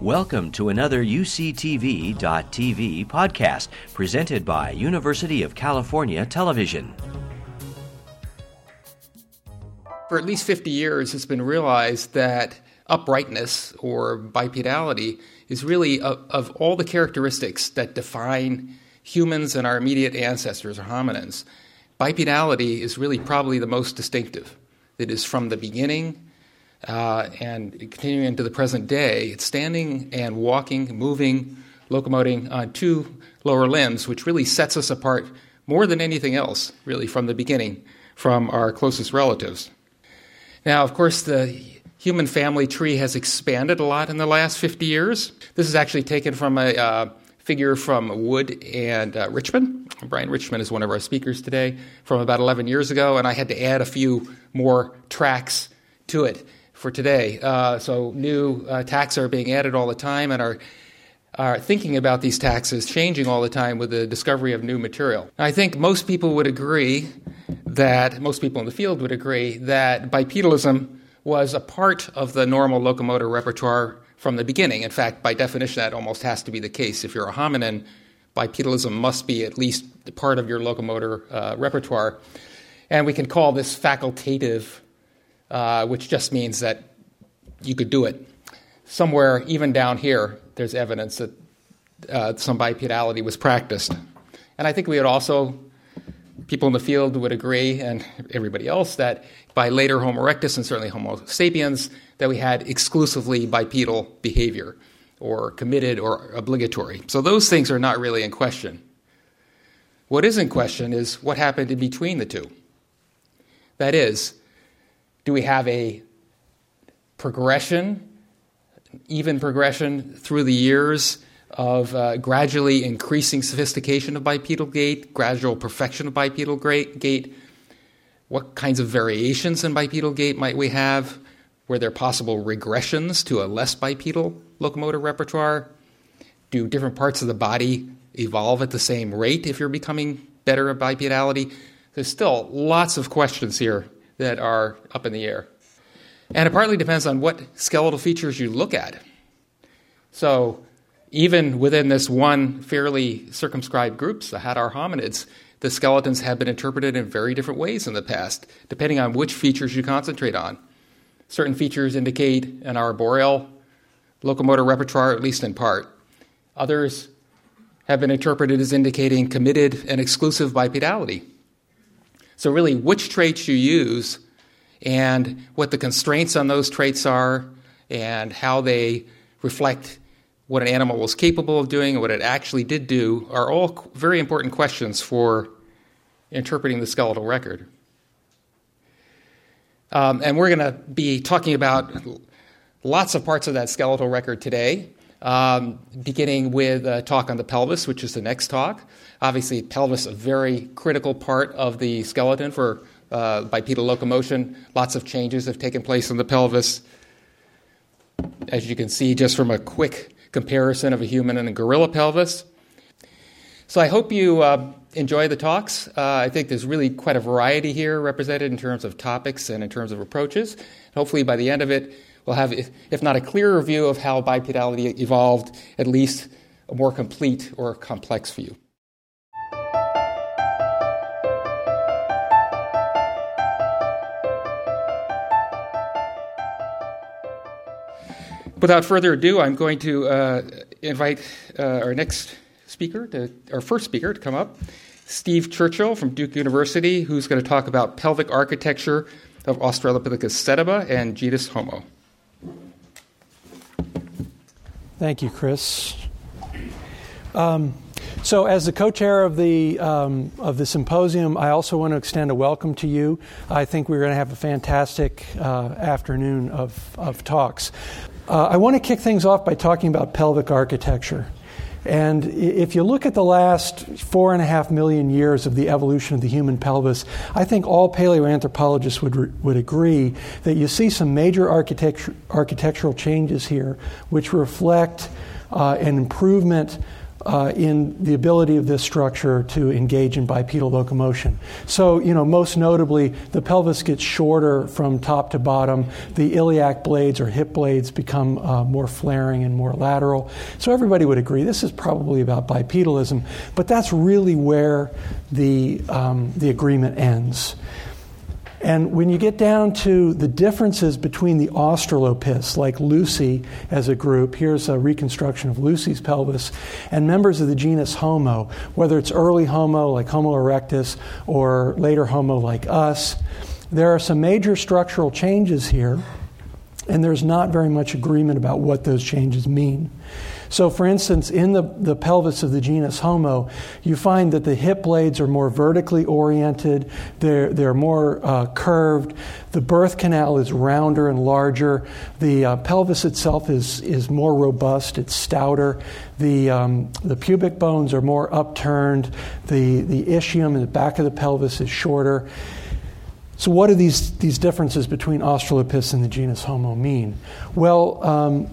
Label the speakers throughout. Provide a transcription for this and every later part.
Speaker 1: Welcome to another UCTV.tv podcast presented by University of California Television.
Speaker 2: For at least 50 years, it's been realized that uprightness or bipedality is really of, of all the characteristics that define humans and our immediate ancestors or hominins. Bipedality is really probably the most distinctive. It is from the beginning uh, and continuing into the present day, it's standing and walking, moving, locomoting on two lower limbs, which really sets us apart more than anything else, really, from the beginning, from our closest relatives. Now, of course, the human family tree has expanded a lot in the last 50 years. This is actually taken from a uh, figure from Wood and uh, Richmond. Brian Richmond is one of our speakers today from about 11 years ago, and I had to add a few more tracks to it for today. Uh, so new uh, taxa are being added all the time, and our our thinking about these taxa changing all the time with the discovery of new material. I think most people would agree that most people in the field would agree that bipedalism was a part of the normal locomotor repertoire from the beginning. In fact, by definition, that almost has to be the case. If you're a hominin, bipedalism must be at least part of your locomotor uh, repertoire. And we can call this facultative uh, which just means that you could do it. Somewhere, even down here, there's evidence that uh, some bipedality was practiced. And I think we would also, people in the field would agree, and everybody else, that by later Homo erectus and certainly Homo sapiens, that we had exclusively bipedal behavior, or committed or obligatory. So those things are not really in question. What is in question is what happened in between the two. That is, do we have a progression, even progression through the years of uh, gradually increasing sophistication of bipedal gait, gradual perfection of bipedal gait? What kinds of variations in bipedal gait might we have? Were there possible regressions to a less bipedal locomotor repertoire? Do different parts of the body evolve at the same rate if you're becoming better at bipedality? There's still lots of questions here that are up in the air. And it partly depends on what skeletal features you look at. So, even within this one fairly circumscribed group, the Hadar hominids, the skeletons have been interpreted in very different ways in the past, depending on which features you concentrate on. Certain features indicate an arboreal locomotor repertoire, at least in part. Others have been interpreted as indicating committed and exclusive bipedality. So, really, which traits you use and what the constraints on those traits are and how they reflect what an animal was capable of doing and what it actually did do are all very important questions for interpreting the skeletal record. Um, and we're going to be talking about lots of parts of that skeletal record today, um, beginning with a talk on the pelvis, which is the next talk. Obviously, pelvis a very critical part of the skeleton for uh, bipedal locomotion. Lots of changes have taken place in the pelvis. As you can see, just from a quick comparison of a human and a gorilla pelvis. So I hope you uh, enjoy the talks. Uh, I think there's really quite a variety here represented in terms of topics and in terms of approaches. Hopefully, by the end of it, we'll have, if not a clearer view of how bipedality evolved, at least a more complete or complex view. Without further ado, I'm going to uh, invite uh, our next speaker, to, our first speaker, to come up, Steve Churchill from Duke University, who's going to talk about pelvic architecture of Australopithecus sediba and genus Homo.
Speaker 3: Thank you, Chris. Um, so, as the co-chair of the um, of the symposium, I also want to extend a welcome to you. I think we're going to have a fantastic uh, afternoon of, of talks. Uh, I want to kick things off by talking about pelvic architecture. And if you look at the last four and a half million years of the evolution of the human pelvis, I think all paleoanthropologists would, would agree that you see some major architecture, architectural changes here which reflect uh, an improvement uh, in the ability of this structure to engage in bipedal locomotion. So, you know, most notably, the pelvis gets shorter from top to bottom. The iliac blades or hip blades become uh, more flaring and more lateral. So, everybody would agree this is probably about bipedalism, but that's really where the, um, the agreement ends. And when you get down to the differences between the Australopiths, like Lucy as a group, here's a reconstruction of Lucy's pelvis, and members of the genus Homo, whether it's early Homo like Homo erectus or later Homo like us, there are some major structural changes here, and there's not very much agreement about what those changes mean. So, for instance, in the, the pelvis of the genus Homo, you find that the hip blades are more vertically oriented, they're, they're more uh, curved, the birth canal is rounder and larger, the uh, pelvis itself is, is more robust, it's stouter, the, um, the pubic bones are more upturned, the, the ischium in the back of the pelvis is shorter. So, what do these, these differences between Australopiths and the genus Homo mean? Well, um,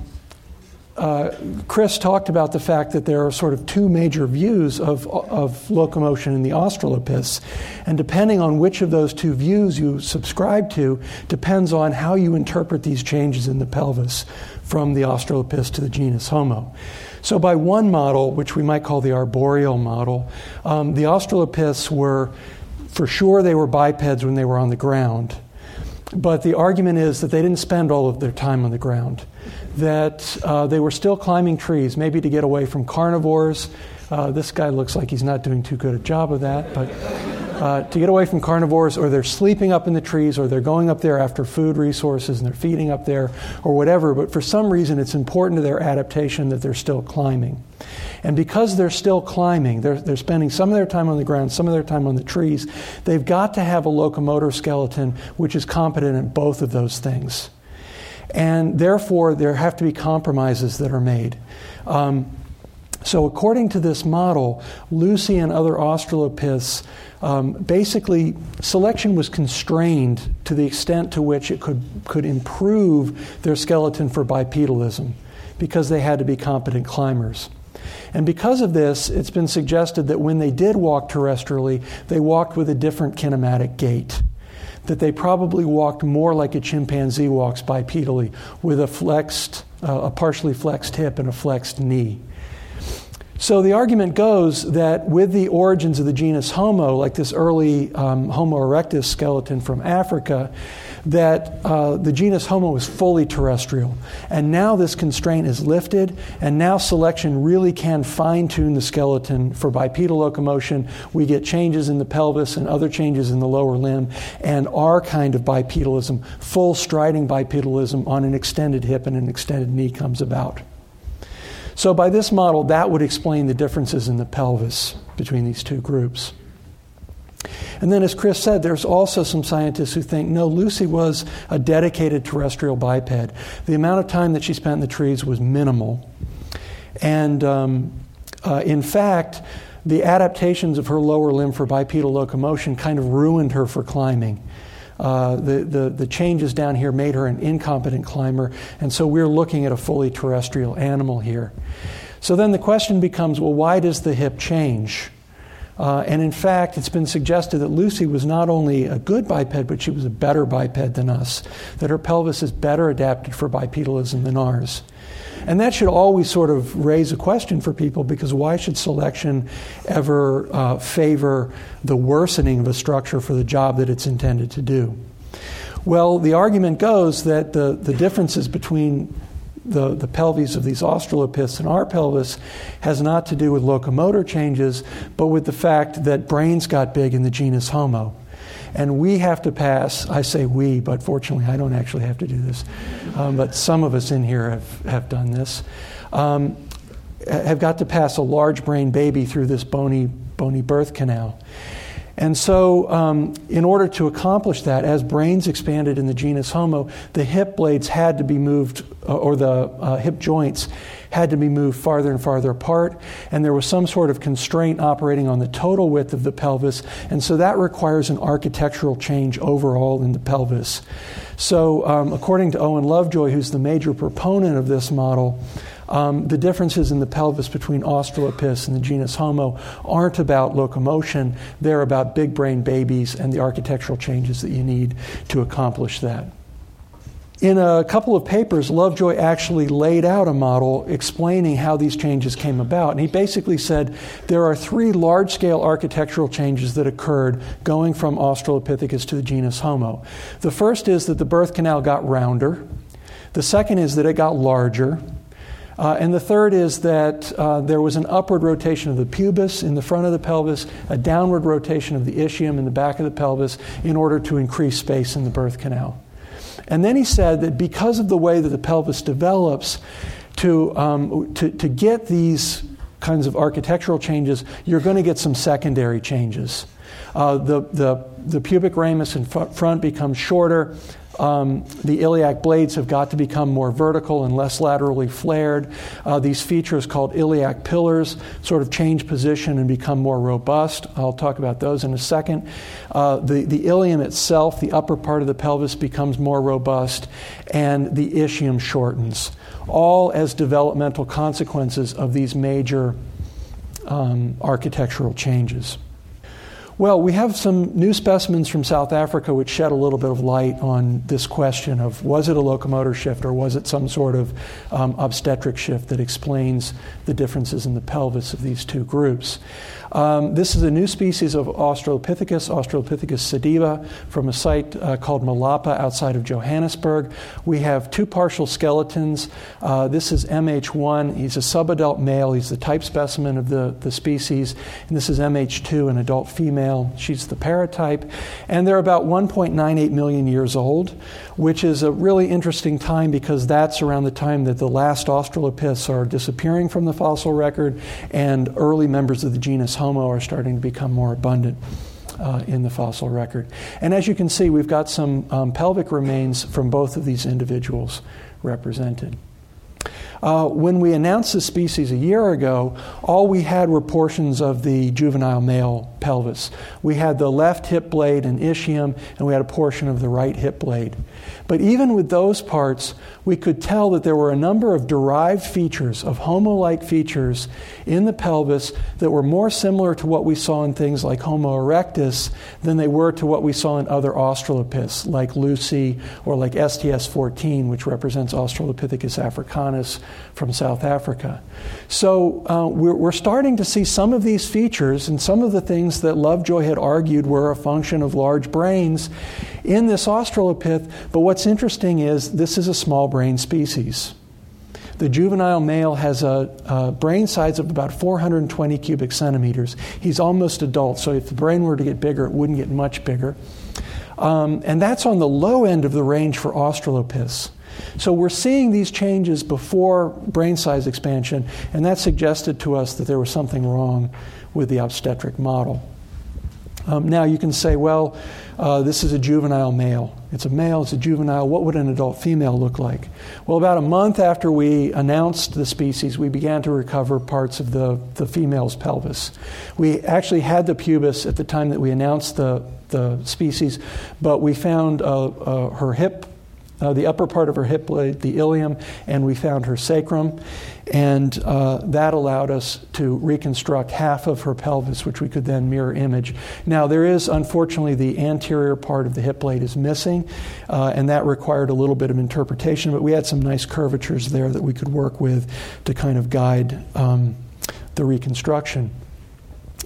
Speaker 3: uh, Chris talked about the fact that there are sort of two major views of, of locomotion in the Australopiths, and depending on which of those two views you subscribe to, depends on how you interpret these changes in the pelvis from the Australopiths to the genus Homo. So, by one model, which we might call the arboreal model, um, the Australopiths were, for sure, they were bipeds when they were on the ground. But the argument is that they didn't spend all of their time on the ground that uh, they were still climbing trees, maybe to get away from carnivores. Uh, this guy looks like he's not doing too good a job of that, but uh, to get away from carnivores, or they're sleeping up in the trees, or they're going up there after food resources and they're feeding up there, or whatever. But for some reason, it's important to their adaptation that they're still climbing. And because they're still climbing, they're, they're spending some of their time on the ground, some of their time on the trees, they've got to have a locomotor skeleton which is competent at both of those things. And therefore, there have to be compromises that are made. Um, so, according to this model, Lucy and other Australopiths um, basically, selection was constrained to the extent to which it could, could improve their skeleton for bipedalism because they had to be competent climbers. And because of this, it's been suggested that when they did walk terrestrially, they walked with a different kinematic gait that they probably walked more like a chimpanzee walks bipedally, with a flexed, uh, a partially flexed hip and a flexed knee. So the argument goes that with the origins of the genus Homo, like this early um, Homo erectus skeleton from Africa, that uh, the genus Homo is fully terrestrial. And now this constraint is lifted, and now selection really can fine tune the skeleton for bipedal locomotion. We get changes in the pelvis and other changes in the lower limb, and our kind of bipedalism, full striding bipedalism on an extended hip and an extended knee, comes about. So, by this model, that would explain the differences in the pelvis between these two groups. And then, as Chris said, there's also some scientists who think no, Lucy was a dedicated terrestrial biped. The amount of time that she spent in the trees was minimal. And um, uh, in fact, the adaptations of her lower limb for bipedal locomotion kind of ruined her for climbing. Uh, the, the, the changes down here made her an incompetent climber, and so we're looking at a fully terrestrial animal here. So then the question becomes well, why does the hip change? Uh, and in fact, it's been suggested that Lucy was not only a good biped, but she was a better biped than us, that her pelvis is better adapted for bipedalism than ours. And that should always sort of raise a question for people because why should selection ever uh, favor the worsening of a structure for the job that it's intended to do? Well, the argument goes that the, the differences between the, the pelvis of these Australopiths and our pelvis has not to do with locomotor changes, but with the fact that brains got big in the genus Homo. And we have to pass, I say we, but fortunately I don't actually have to do this, um, but some of us in here have, have done this, um, have got to pass a large brain baby through this bony, bony birth canal. And so, um, in order to accomplish that, as brains expanded in the genus Homo, the hip blades had to be moved, uh, or the uh, hip joints had to be moved farther and farther apart, and there was some sort of constraint operating on the total width of the pelvis, and so that requires an architectural change overall in the pelvis. So, um, according to Owen Lovejoy, who's the major proponent of this model, um, the differences in the pelvis between Australopiths and the genus Homo aren't about locomotion, they're about big brain babies and the architectural changes that you need to accomplish that. In a couple of papers, Lovejoy actually laid out a model explaining how these changes came about. And he basically said there are three large scale architectural changes that occurred going from Australopithecus to the genus Homo. The first is that the birth canal got rounder, the second is that it got larger. Uh, and the third is that uh, there was an upward rotation of the pubis in the front of the pelvis, a downward rotation of the ischium in the back of the pelvis in order to increase space in the birth canal. And then he said that because of the way that the pelvis develops, to, um, to, to get these kinds of architectural changes, you're going to get some secondary changes. Uh, the, the, the pubic ramus in front becomes shorter. Um, the iliac blades have got to become more vertical and less laterally flared. Uh, these features, called iliac pillars, sort of change position and become more robust. I'll talk about those in a second. Uh, the, the ilium itself, the upper part of the pelvis, becomes more robust, and the ischium shortens, all as developmental consequences of these major um, architectural changes. Well, we have some new specimens from South Africa which shed a little bit of light on this question of was it a locomotor shift or was it some sort of um, obstetric shift that explains the differences in the pelvis of these two groups. Um, this is a new species of Australopithecus, Australopithecus sediba, from a site uh, called Malapa outside of Johannesburg. We have two partial skeletons. Uh, this is MH1. He's a subadult male. He's the type specimen of the, the species. And this is MH2, an adult female. She's the paratype. And they're about 1.98 million years old, which is a really interesting time because that's around the time that the last Australopiths are disappearing from the fossil record and early members of the genus Homo are starting to become more abundant. Uh, in the fossil record. And as you can see, we've got some um, pelvic remains from both of these individuals represented. Uh, when we announced the species a year ago, all we had were portions of the juvenile male pelvis. We had the left hip blade and ischium, and we had a portion of the right hip blade. But even with those parts, we could tell that there were a number of derived features, of Homo like features in the pelvis that were more similar to what we saw in things like Homo erectus than they were to what we saw in other Australopiths, like Lucy or like STS 14, which represents Australopithecus africanus from South Africa. So uh, we're, we're starting to see some of these features and some of the things that Lovejoy had argued were a function of large brains in this Australopith. But what's interesting is this is a small brain species. The juvenile male has a, a, brain size of about 420 cubic centimeters. He's almost adult, so if the brain were to get bigger, it wouldn't get much bigger. Um, and that's on the low end of the range for Australopiths. So we're seeing these changes before brain size expansion, and that suggested to us that there was something wrong with the obstetric model. Um, now you can say, well, uh, this is a juvenile male. It's a male, it's a juvenile. What would an adult female look like? Well, about a month after we announced the species, we began to recover parts of the, the female's pelvis. We actually had the pubis at the time that we announced the, the species, but we found uh, uh, her hip uh, the upper part of her hip blade, the ilium, and we found her sacrum. And uh, that allowed us to reconstruct half of her pelvis, which we could then mirror image. Now, there is, unfortunately, the anterior part of the hip blade is missing, uh, and that required a little bit of interpretation, but we had some nice curvatures there that we could work with to kind of guide um, the reconstruction.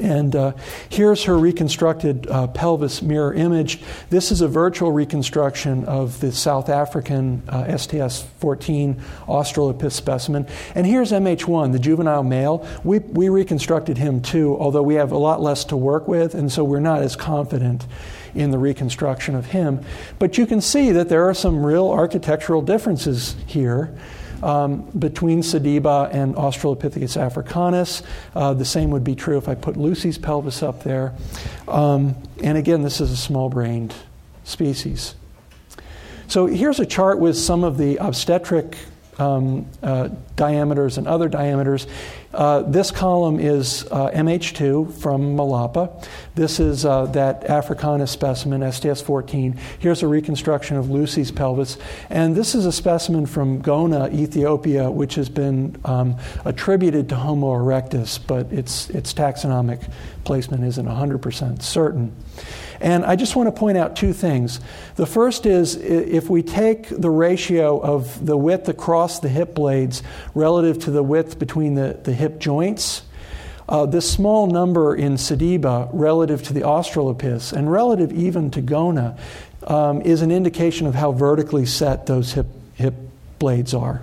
Speaker 3: And uh, here's her reconstructed uh, pelvis mirror image. This is a virtual reconstruction of the South African uh, STS 14 Australopith specimen. And here's MH1, the juvenile male. We, we reconstructed him too, although we have a lot less to work with, and so we're not as confident in the reconstruction of him. But you can see that there are some real architectural differences here um, between Sediba and Australopithecus africanus. Uh, the same would be true if I put Lucy's pelvis up there. Um, and again, this is a small brained species. So here's a chart with some of the obstetric um, uh, diameters and other diameters. Uh, this column is uh, MH2 from Malapa. This is uh, that Africanus specimen, STS 14. Here's a reconstruction of Lucy's pelvis. And this is a specimen from Gona, Ethiopia, which has been um, attributed to Homo erectus, but its, its taxonomic placement isn't 100% certain. And I just want to point out two things. The first is if we take the ratio of the width across the hip blades relative to the width between the, the hip joints, uh, this small number in Sediba relative to the Australopiths and relative even to Gona um, is an indication of how vertically set those hip, hip blades are.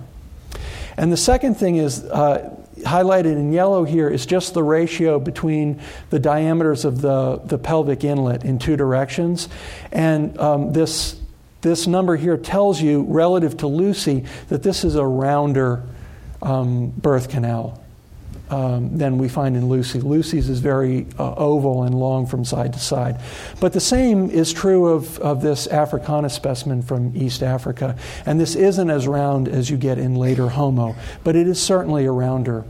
Speaker 3: And the second thing is uh, highlighted in yellow here is just the ratio between the diameters of the, the pelvic inlet in two directions. And um, this, this number here tells you, relative to Lucy, that this is a rounder um, birth canal. Um, than we find in Lucy. Lucy's is very uh, oval and long from side to side. But the same is true of, of this Africanus specimen from East Africa. And this isn't as round as you get in later Homo, but it is certainly a rounder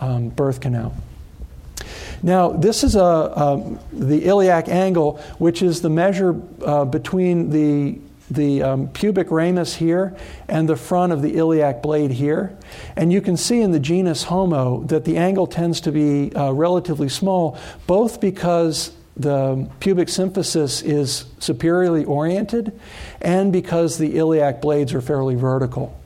Speaker 3: um, birth canal. Now, this is a, a, the iliac angle, which is the measure uh, between the the um, pubic ramus here and the front of the iliac blade here. And you can see in the genus Homo that the angle tends to be uh, relatively small, both because the pubic symphysis is superiorly oriented and because the iliac blades are fairly vertical.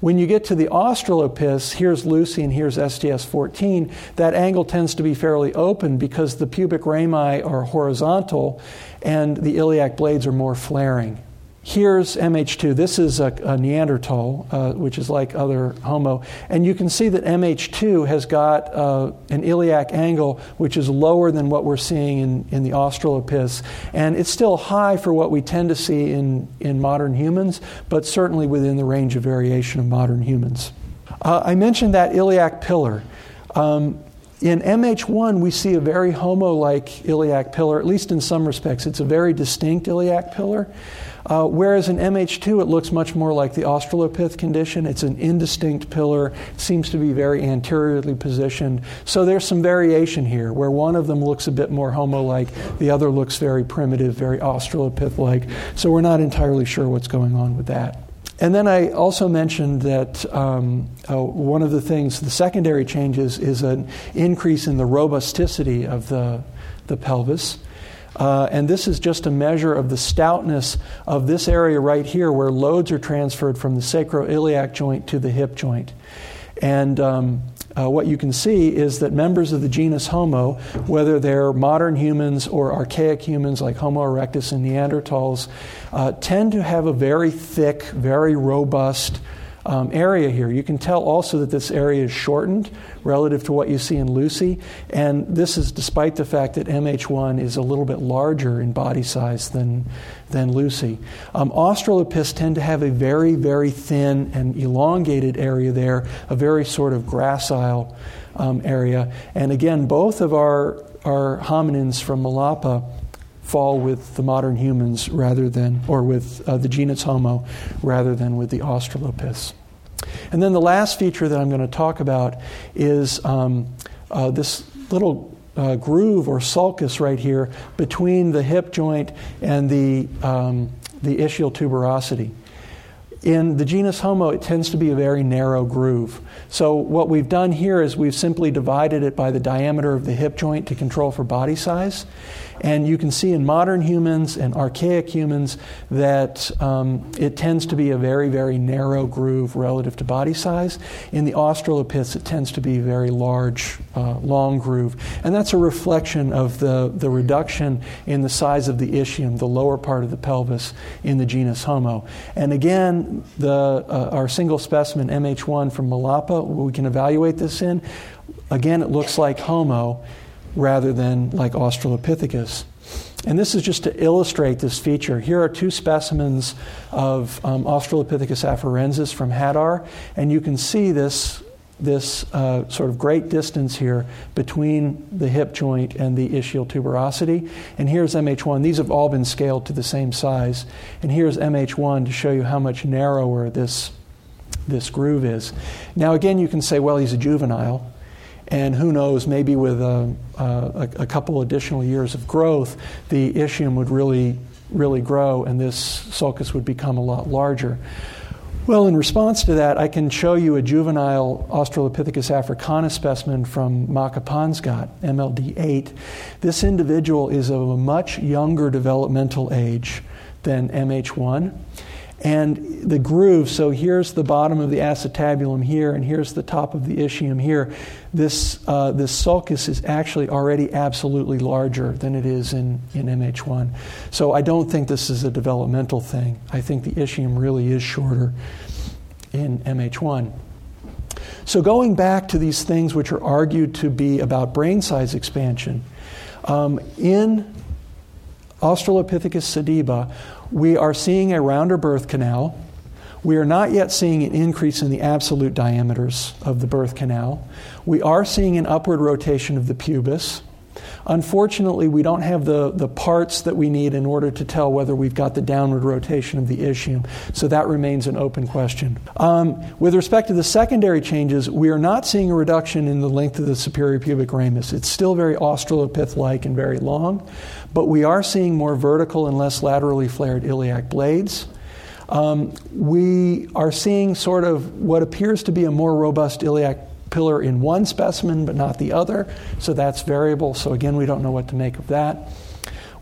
Speaker 3: When you get to the Australopiths, here's Lucy and here's STS 14, that angle tends to be fairly open because the pubic rami are horizontal and the iliac blades are more flaring. Here's MH2. This is a, a Neanderthal, uh, which is like other Homo. And you can see that MH2 has got uh, an iliac angle which is lower than what we're seeing in, in the Australopiths. And it's still high for what we tend to see in, in modern humans, but certainly within the range of variation of modern humans. Uh, I mentioned that iliac pillar. Um, in MH1, we see a very Homo like iliac pillar, at least in some respects. It's a very distinct iliac pillar. Uh, whereas in MH2, it looks much more like the Australopith condition. It's an indistinct pillar, seems to be very anteriorly positioned. So there's some variation here, where one of them looks a bit more Homo like, the other looks very primitive, very Australopith like. So we're not entirely sure what's going on with that. And then I also mentioned that um, uh, one of the things, the secondary changes, is an increase in the robusticity of the, the pelvis. Uh, and this is just a measure of the stoutness of this area right here where loads are transferred from the sacroiliac joint to the hip joint. And um, uh, what you can see is that members of the genus Homo, whether they're modern humans or archaic humans like Homo erectus and Neanderthals, uh, tend to have a very thick, very robust um, area here. You can tell also that this area is shortened relative to what you see in Lucy, and this is despite the fact that MH1 is a little bit larger in body size than, than Lucy. Um, tend to have a very, very thin and elongated area there, a very sort of gracile um, area. And again, both of our, our hominins from Malapa fall with the modern humans rather than, or with uh, the genus Homo rather than with the Australopiths. And then the last feature that I'm going to talk about is um, uh, this little uh, groove or sulcus right here between the hip joint and the, um, the ischial tuberosity. In the genus Homo, it tends to be a very narrow groove. So, what we've done here is we've simply divided it by the diameter of the hip joint to control for body size. And you can see in modern humans and archaic humans that um, it tends to be a very, very narrow groove relative to body size. In the Australopiths, it tends to be a very large, uh, long groove. And that's a reflection of the, the reduction in the size of the ischium, the lower part of the pelvis, in the genus Homo. And again, the, uh, our single specimen, MH1 from Malapa, we can evaluate this in. Again, it looks like Homo rather than like Australopithecus. And this is just to illustrate this feature. Here are two specimens of um, Australopithecus afarensis from Hadar, and you can see this, this uh, sort of great distance here between the hip joint and the ischial tuberosity. And here's MH1. These have all been scaled to the same size. And here's MH1 to show you how much narrower this this groove is. Now, again, you can say, well, he's a juvenile. And who knows, maybe with a, a, a couple additional years of growth, the ischium would really, really grow and this sulcus would become a lot larger. Well, in response to that, I can show you a juvenile Australopithecus africanus specimen from Makapansgat, MLD8. This individual is of a much younger developmental age than MH1. And the groove, so here's the bottom of the acetabulum here, and here's the top of the ischium here. This, uh, this sulcus is actually already absolutely larger than it is in, in MH1. So I don't think this is a developmental thing. I think the ischium really is shorter in MH1. So going back to these things which are argued to be about brain size expansion, um, in Australopithecus sediba, we are seeing a rounder birth canal. We are not yet seeing an increase in the absolute diameters of the birth canal. We are seeing an upward rotation of the pubis. Unfortunately, we don't have the, the parts that we need in order to tell whether we've got the downward rotation of the ischium, so that remains an open question. Um, with respect to the secondary changes, we are not seeing a reduction in the length of the superior pubic ramus. It's still very australopith like and very long, but we are seeing more vertical and less laterally flared iliac blades. Um, we are seeing sort of what appears to be a more robust iliac pillar in one specimen but not the other, so that's variable. So, again, we don't know what to make of that.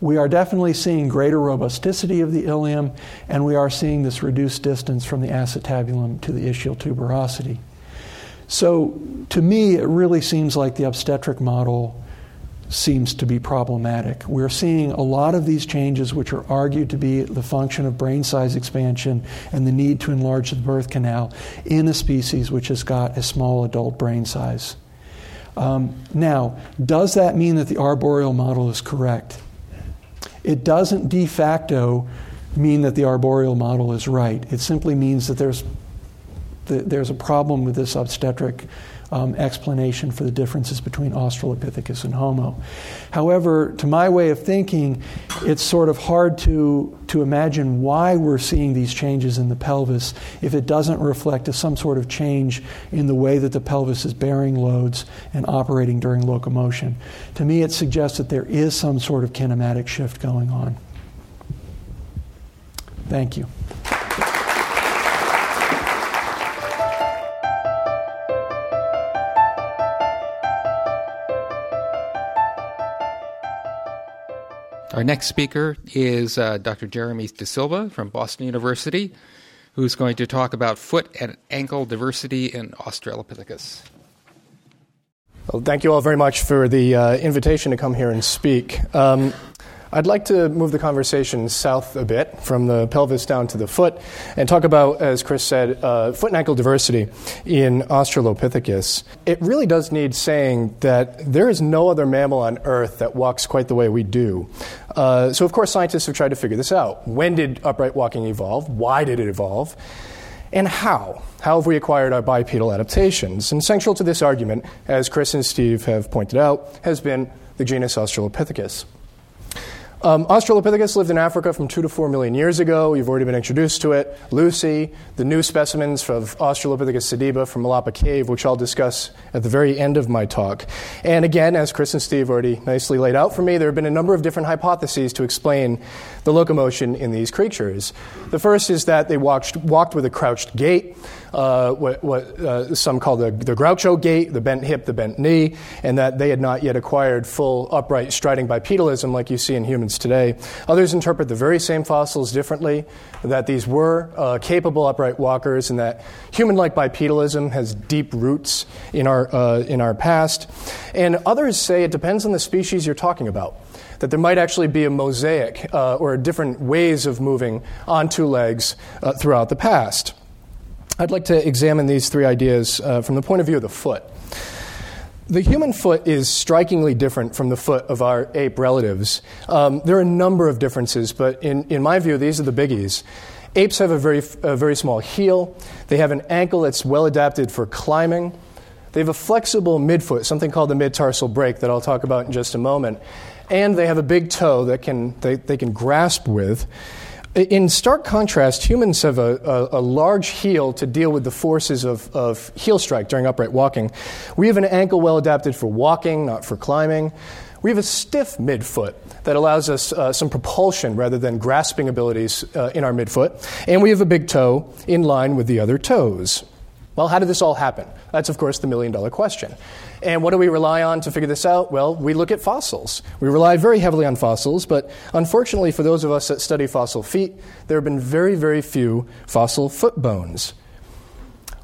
Speaker 3: We are definitely seeing greater robusticity of the ilium, and we are seeing this reduced distance from the acetabulum to the ischial tuberosity. So, to me, it really seems like the obstetric model seems to be problematic. We're seeing a lot of these changes, which are argued to be the function of brain size expansion and the need to enlarge the birth canal in a species which has got a small adult brain size. Um, now, does that mean that the arboreal model is correct? It doesn't de facto mean that the arboreal model is right. It simply means that there's, there's a problem with this obstetric um, explanation for the differences between Australopithecus and Homo. However, to my way of thinking, it's sort of hard to, to imagine why we're seeing these changes in the pelvis if it doesn't reflect some sort of change in the way that the pelvis is bearing loads and operating during locomotion. To me, it suggests that there is some sort of kinematic shift going on. Thank you.
Speaker 2: Our next speaker is uh, Dr. Jeremy DeSilva from Boston University, who's going to talk about foot and ankle diversity in Australopithecus.
Speaker 4: Well, thank you all very much for the uh, invitation to come here and speak. Um, I'd like to move the conversation south a bit from the pelvis down to the foot and talk about, as Chris said, uh, foot and ankle diversity in Australopithecus. It really does need saying that there is no other mammal on Earth that walks quite the way we do. Uh, so, of course, scientists have tried to figure this out. When did upright walking evolve? Why did it evolve? And how? How have we acquired our bipedal adaptations? And central to this argument, as Chris and Steve have pointed out, has been the genus Australopithecus. Um, Australopithecus lived in Africa from two to four million years ago. You've already been introduced to it. Lucy, the new specimens of Australopithecus sediba from Malapa Cave, which I'll discuss at the very end of my talk. And again, as Chris and Steve already nicely laid out for me, there have been a number of different hypotheses to explain the locomotion in these creatures. The first is that they walked, walked with a crouched gait uh, what, what uh, some call the, the Groucho gait, the bent hip, the bent knee, and that they had not yet acquired full upright striding bipedalism like you see in humans today. Others interpret the very same fossils differently, that these were uh, capable upright walkers, and that human like bipedalism has deep roots in our, uh, in our past. And others say it depends on the species you're talking about that there might actually be a mosaic uh, or different ways of moving on two legs uh, throughout the past. I'd like to examine these three ideas uh, from the point of view of the foot. The human foot is strikingly different from the foot of our ape relatives. Um, there are a number of differences, but in, in my view, these are the biggies. Apes have a very, a very small heel, they have an ankle that's well adapted for climbing. They have a flexible midfoot, something called the mid-tarsal break that I'll talk about in just a moment. And they have a big toe that can, they, they can grasp with. In stark contrast, humans have a, a, a, large heel to deal with the forces of, of heel strike during upright walking. We have an ankle well adapted for walking, not for climbing. We have a stiff midfoot that allows us uh, some propulsion rather than grasping abilities uh, in our midfoot. And we have a big toe in line with the other toes. Well, how did this all happen? That's, of course, the million dollar question. And what do we rely on to figure this out? Well, we look at fossils. We rely very heavily on fossils, but unfortunately, for those of us that study fossil feet, there have been very, very few fossil foot bones.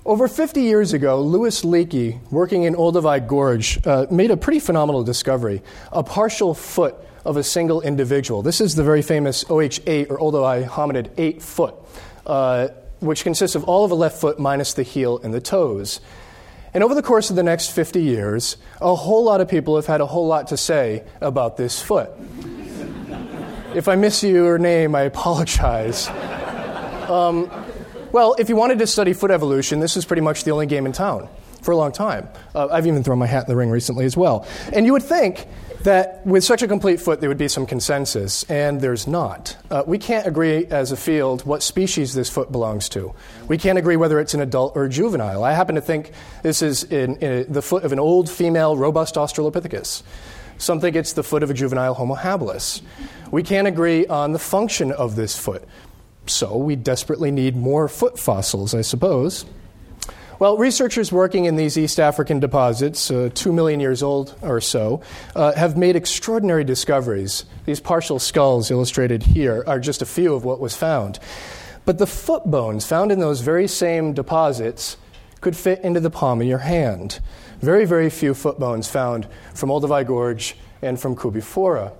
Speaker 4: Over 50 years ago, Louis Leakey, working in Olduvai Gorge, uh, made a pretty phenomenal discovery a partial foot of a single individual. This is the very famous OH8 or Olduvai hominid 8 foot, uh, which consists of all of the left foot minus the heel and the toes. And over the course of the next 50 years, a whole lot of people have had a whole lot to say about this foot. if I miss your name, I apologize. Um, well, if you wanted to study foot evolution, this is pretty much the only game in town for a long time. Uh, I've even thrown my hat in the ring recently as well. And you would think that with such a complete foot, there would be some consensus, and there's not. Uh, we can't agree as a field what species this foot belongs to. We can't agree whether it's an adult or juvenile. I happen to think this is in, in the foot of an old female robust Australopithecus. Some think it's the foot of a juvenile Homo habilis. We can't agree on the function of this foot. So we desperately need more foot fossils, I suppose. Well, researchers working in these East African deposits, uh, two million years old or so, uh, have made extraordinary discoveries. These partial skulls illustrated here are just a few of what was found. But the foot bones found in those very same deposits could fit into the palm of your hand. Very, very few foot bones found from Olduvai Gorge and from Koobi Fora.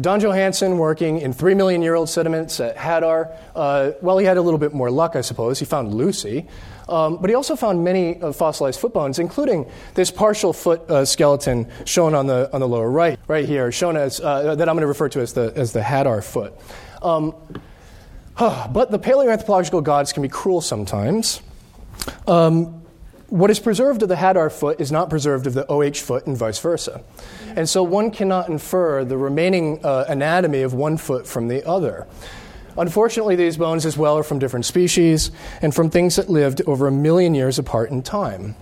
Speaker 4: Don Johanson, working in three million year old sediments at Hadar, uh, well, he had a little bit more luck, I suppose. He found Lucy. Um, but he also found many uh, fossilized foot bones, including this partial foot uh, skeleton shown on the, on the lower right, right here, shown as, uh, that I'm going to refer to as the, as the Hadar foot. Um, but the paleoanthropological gods can be cruel sometimes. Um, what is preserved of the Hadar foot is not preserved of the OH foot, and vice versa. And so one cannot infer the remaining uh, anatomy of one foot from the other. Unfortunately, these bones as well are from different species and from things that lived over a million years apart in time.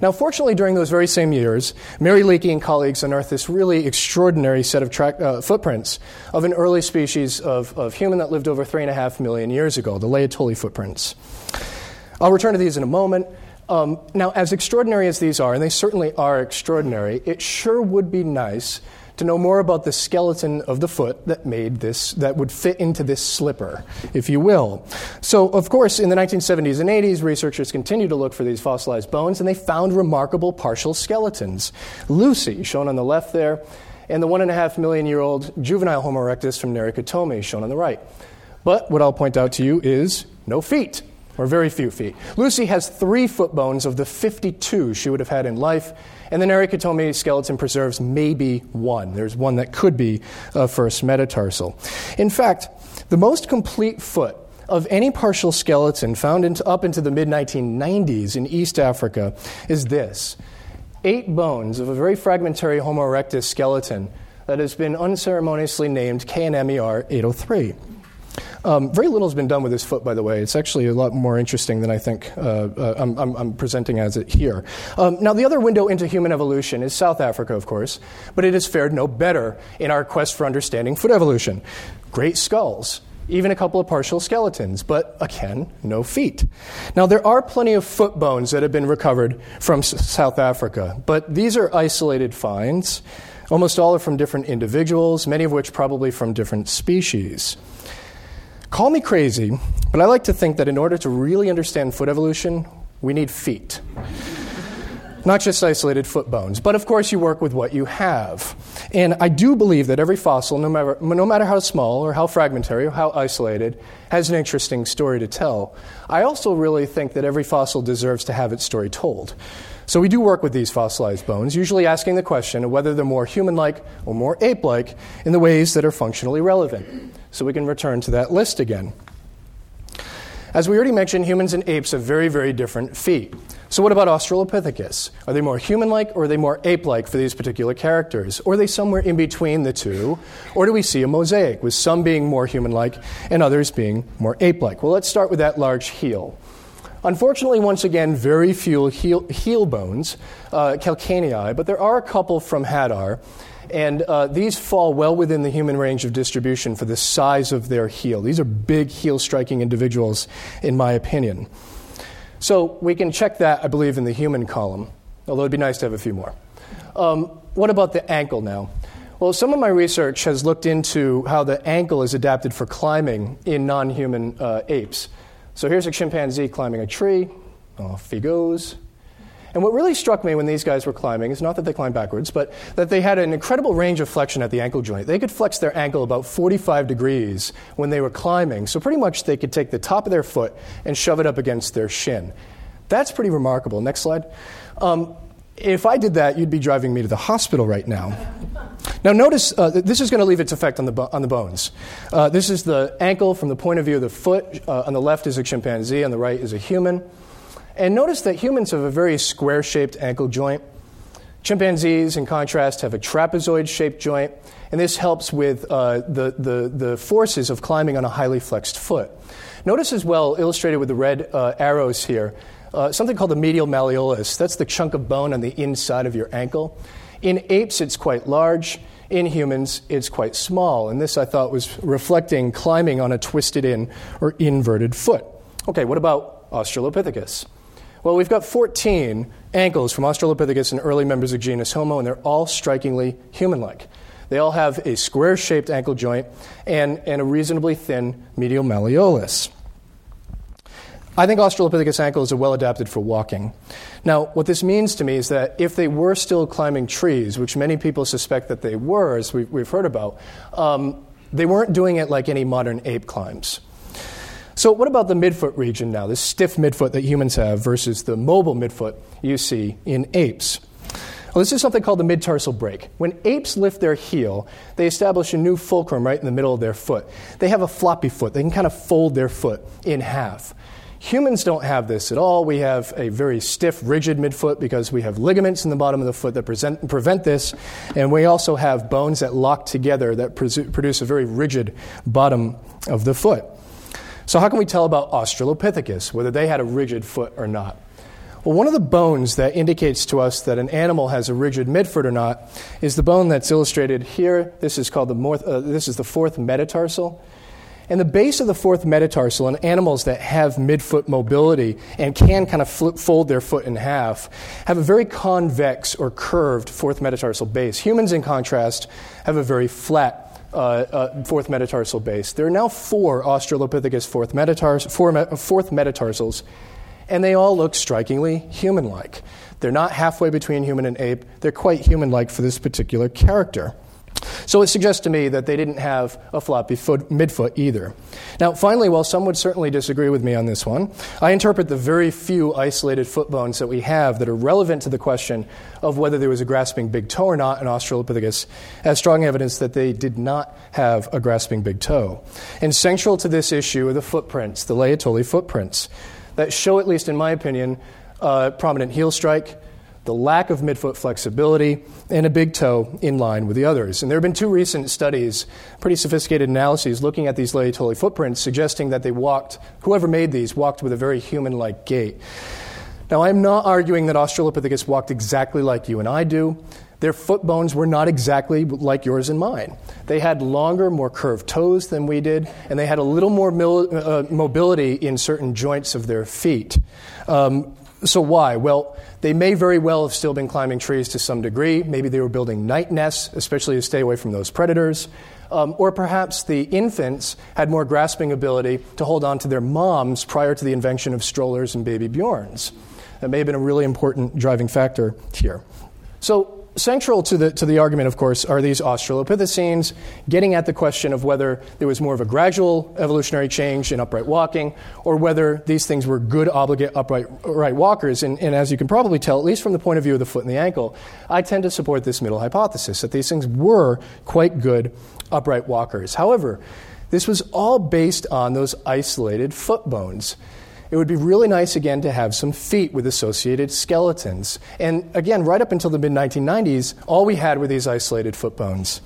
Speaker 4: Now, fortunately, during those very same years, Mary Leakey and colleagues unearthed this really extraordinary set of track, uh, footprints of an early species of, of human that lived over three and a half million years ago, the Laetoli footprints. I'll return to these in a moment. Um, now, as extraordinary as these are, and they certainly are extraordinary, it sure would be nice to know more about the skeleton of the foot that made this, that would fit into this slipper, if you will. So, of course, in the 1970s and 80s, researchers continued to look for these fossilized bones, and they found remarkable partial skeletons. Lucy, shown on the left there, and the one and a half million year old juvenile Homo erectus from Nariokotome, shown on the right. But what I'll point out to you is no feet or very few feet. Lucy has three foot bones of the 52 she would have had in life, and the Nariokotome skeleton preserves maybe one. There's one that could be a first metatarsal. In fact, the most complete foot of any partial skeleton found into, up into the mid 1990s in East Africa is this eight bones of a very fragmentary Homo erectus skeleton that has been unceremoniously named KNM-ER 803. Um, very little has been done with this foot, by the way. It's actually a lot more interesting than I think uh, uh, I'm, I'm, I'm, presenting as it here. Um, now, the other window into human evolution is South Africa, of course, but it has fared no better in our quest for understanding foot evolution. Great skulls, even a couple of partial skeletons, but again, no feet. Now, there are plenty of foot bones that have been recovered from S- South Africa, but these are isolated finds. Almost all are from different individuals, many of which probably from different species. Call me crazy, but I like to think that in order to really understand foot evolution, we need feet. Not just isolated foot bones, but of course you work with what you have. And I do believe that every fossil, no matter, no matter how small or how fragmentary or how isolated, has an interesting story to tell. I also really think that every fossil deserves to have its story told. So we do work with these fossilized bones, usually asking the question of whether they're more human like or more ape like in the ways that are functionally relevant. So we can return to that list again. As we already mentioned, humans and apes have very, very different feet. So, what about Australopithecus? Are they more human like or are they more ape like for these particular characters? Or are they somewhere in between the two? Or do we see a mosaic, with some being more human like and others being more ape like? Well, let's start with that large heel. Unfortunately, once again, very few heel, heel bones, uh, calcanei, but there are a couple from Hadar. And uh, these fall well within the human range of distribution for the size of their heel. These are big heel striking individuals, in my opinion. So we can check that, I believe, in the human column, although it'd be nice to have a few more. Um, what about the ankle now? Well, some of my research has looked into how the ankle is adapted for climbing in non human uh, apes. So here's a chimpanzee climbing a tree. Off he goes. And what really struck me when these guys were climbing is not that they climbed backwards, but that they had an incredible range of flexion at the ankle joint. They could flex their ankle about 45 degrees when they were climbing. So pretty much they could take the top of their foot and shove it up against their shin. That's pretty remarkable. Next slide. Um, if I did that, you'd be driving me to the hospital right now. Now, notice uh, this is going to leave its effect on the, bo- on the bones. Uh, this is the ankle from the point of view of the foot. Uh, on the left is a chimpanzee, on the right is a human. And notice that humans have a very square shaped ankle joint. Chimpanzees, in contrast, have a trapezoid shaped joint, and this helps with uh, the, the, the, forces of climbing on a highly flexed foot. Notice as well, illustrated with the red uh, arrows here, uh, something called the medial malleolus. That's the chunk of bone on the inside of your ankle. In apes, it's quite large. In humans, it's quite small. And this, I thought, was reflecting climbing on a twisted in or inverted foot. Okay, what about Australopithecus? Well, we've got 14 ankles from Australopithecus and early members of genus Homo, and they're all strikingly human like. They all have a square shaped ankle joint and, and a reasonably thin medial malleolus. I think Australopithecus ankles are well adapted for walking. Now, what this means to me is that if they were still climbing trees, which many people suspect that they were, as we've, we've heard about, um, they weren't doing it like any modern ape climbs. So, what about the midfoot region now, this stiff midfoot that humans have versus the mobile midfoot you see in apes? Well, this is something called the mid-tarsal break. When apes lift their heel, they establish a new fulcrum right in the middle of their foot. They have a floppy foot. They can kind of fold their foot in half. Humans don't have this at all. We have a very stiff, rigid midfoot because we have ligaments in the bottom of the foot that present, prevent this, and we also have bones that lock together that produce a very rigid bottom of the foot. So, how can we tell about Australopithecus, whether they had a rigid foot or not? Well, one of the bones that indicates to us that an animal has a rigid midfoot or not is the bone that's illustrated here. This is called the morth, uh, this is the fourth metatarsal. And the base of the fourth metatarsal in animals that have midfoot mobility and can kind of flip, fold their foot in half have a very convex or curved fourth metatarsal base. Humans, in contrast, have a very flat uh, uh, fourth metatarsal base. There are now four Australopithecus fourth, metatars- four me- fourth metatarsals, and they all look strikingly human like. They're not halfway between human and ape, they're quite human like for this particular character. So it suggests to me that they didn't have a floppy foot, midfoot either. Now, finally, while some would certainly disagree with me on this one, I interpret the very few isolated foot bones that we have that are relevant to the question of whether there was a grasping big toe or not in Australopithecus as strong evidence that they did not have a grasping big toe. And central to this issue are the footprints, the Laetoli footprints, that show, at least in my opinion, a prominent heel strike the lack of midfoot flexibility, and a big toe in line with the others. And there have been two recent studies, pretty sophisticated analyses, looking at these Laetoli footprints, suggesting that they walked, whoever made these, walked with a very human like gait. Now, I'm not arguing that Australopithecus walked exactly like you and I do. Their foot bones were not exactly like yours and mine. They had longer, more curved toes than we did, and they had a little more mil- uh, mobility in certain joints of their feet. Um, so, why? Well, they may very well have still been climbing trees to some degree. Maybe they were building night nests, especially to stay away from those predators. Um, or perhaps the infants had more grasping ability to hold on to their moms prior to the invention of strollers and baby Bjorns. That may have been a really important driving factor here. So, central to the, to the argument, of course, are these Australopithecines, getting at the question of whether there was more of a gradual evolutionary change in upright walking, or whether these things were good, obligate upright, walkers. And, and as you can probably tell, at least from the point of view of the foot and the ankle, I tend to support this middle hypothesis that these things were quite good upright walkers. However, This was all based on those isolated foot bones. It would be really nice again to have some feet with associated skeletons. And again, right up until the mid 1990s, all we had were these isolated foot bones.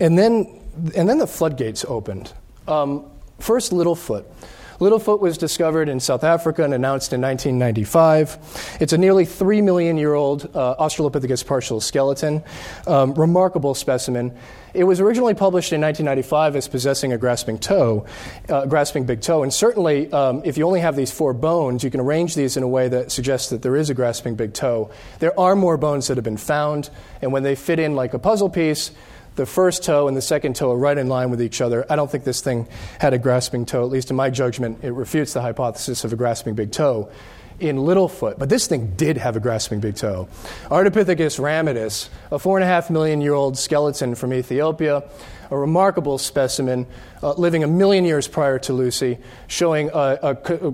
Speaker 4: And then, and then the floodgates opened. Um, first, Littlefoot. Littlefoot was discovered in South Africa and announced in 1995. It's a nearly 3 million year old uh, Australopithecus partial skeleton, um, remarkable specimen. It was originally published in 1995 as possessing a grasping toe, uh, grasping big toe, and certainly um, if you only have these four bones, you can arrange these in a way that suggests that there is a grasping big toe. There are more bones that have been found, and when they fit in like a puzzle piece, the first toe and the second toe are right in line with each other. I don't think this thing had a grasping toe, at least in my judgment. It refutes the hypothesis of a grasping big toe in Littlefoot. But this thing did have a grasping big toe. Ardipithecus ramidus, a four and a half million year old skeleton from Ethiopia, a remarkable specimen uh, living a million years prior to Lucy, showing a, a, a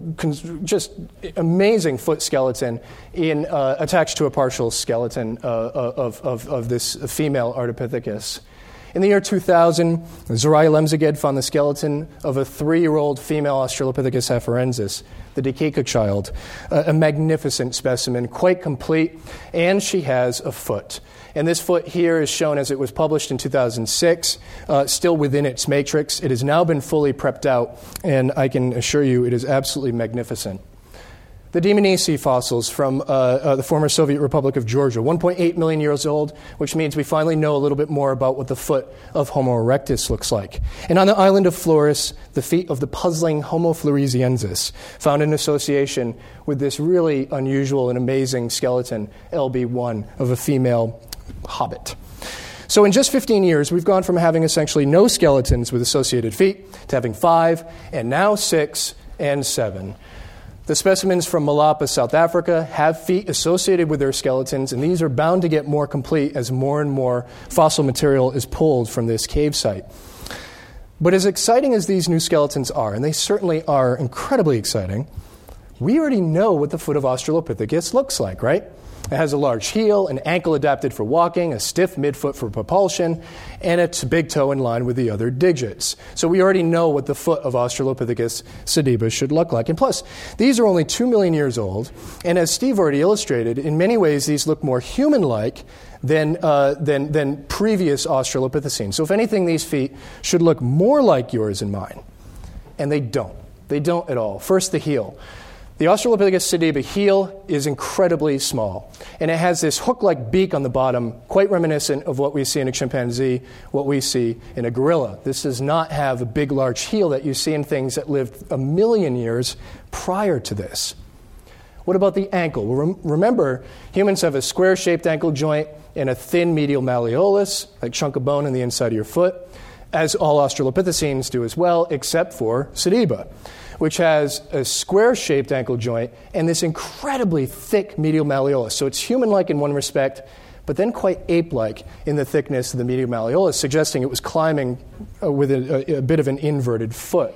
Speaker 4: just amazing foot skeleton in, uh, attached to a partial skeleton uh, of, of, of this female Ardipithecus. In the year 2000, Zeray Alemseged found the skeleton of a three year old female Australopithecus afarensis, the Dikika child, a, a magnificent specimen, quite complete, and she has a foot. And this foot here is shown as it was published in 2006, uh, still within its matrix. It has now been fully prepped out, and I can assure you it is absolutely magnificent. The Dmanisi fossils from uh, uh, the former Soviet Republic of Georgia, 1.8 million years old, which means we finally know a little bit more about what the foot of Homo erectus looks like. And on the island of Flores, the feet of the puzzling Homo floresiensis, found in association with this really unusual and amazing skeleton, LB1, of a female hobbit. So, in just 15 years, we've gone from having essentially no skeletons with associated feet to having five, and now six and seven. The specimens from Malapa, South Africa, have feet associated with their skeletons, and these are bound to get more complete as more and more fossil material is pulled from this cave site. But as exciting as these new skeletons are, and they certainly are incredibly exciting, we already know what the foot of Australopithecus looks like, right? It has a large heel, an ankle adapted for walking, a stiff midfoot for propulsion, and its big toe in line with the other digits. So we already know what the foot of Australopithecus sediba should look like. And plus, these are only 2 million years old, and as Steve already illustrated, in many ways these look more human like than, uh, than, than previous Australopithecines. So if anything, these feet should look more like yours and mine. And they don't. They don't at all. First, the heel. The Australopithecus sediba heel is incredibly small, and it has this hook like beak on the bottom, quite reminiscent of what we see in a chimpanzee, what we see in a gorilla. This does not have a big, large heel that you see in things that lived a million years prior to this. What about the ankle? Well, remember, humans have a square shaped ankle joint and a thin medial malleolus, like chunk of bone in the inside of your foot, as all Australopithecines do as well, except for Sediba which has a square shaped ankle joint and this incredibly thick medial malleolus. So it's human like in one respect, but then quite ape like in the thickness of the medial malleolus, suggesting it was climbing uh, with a, a, a bit of an inverted foot.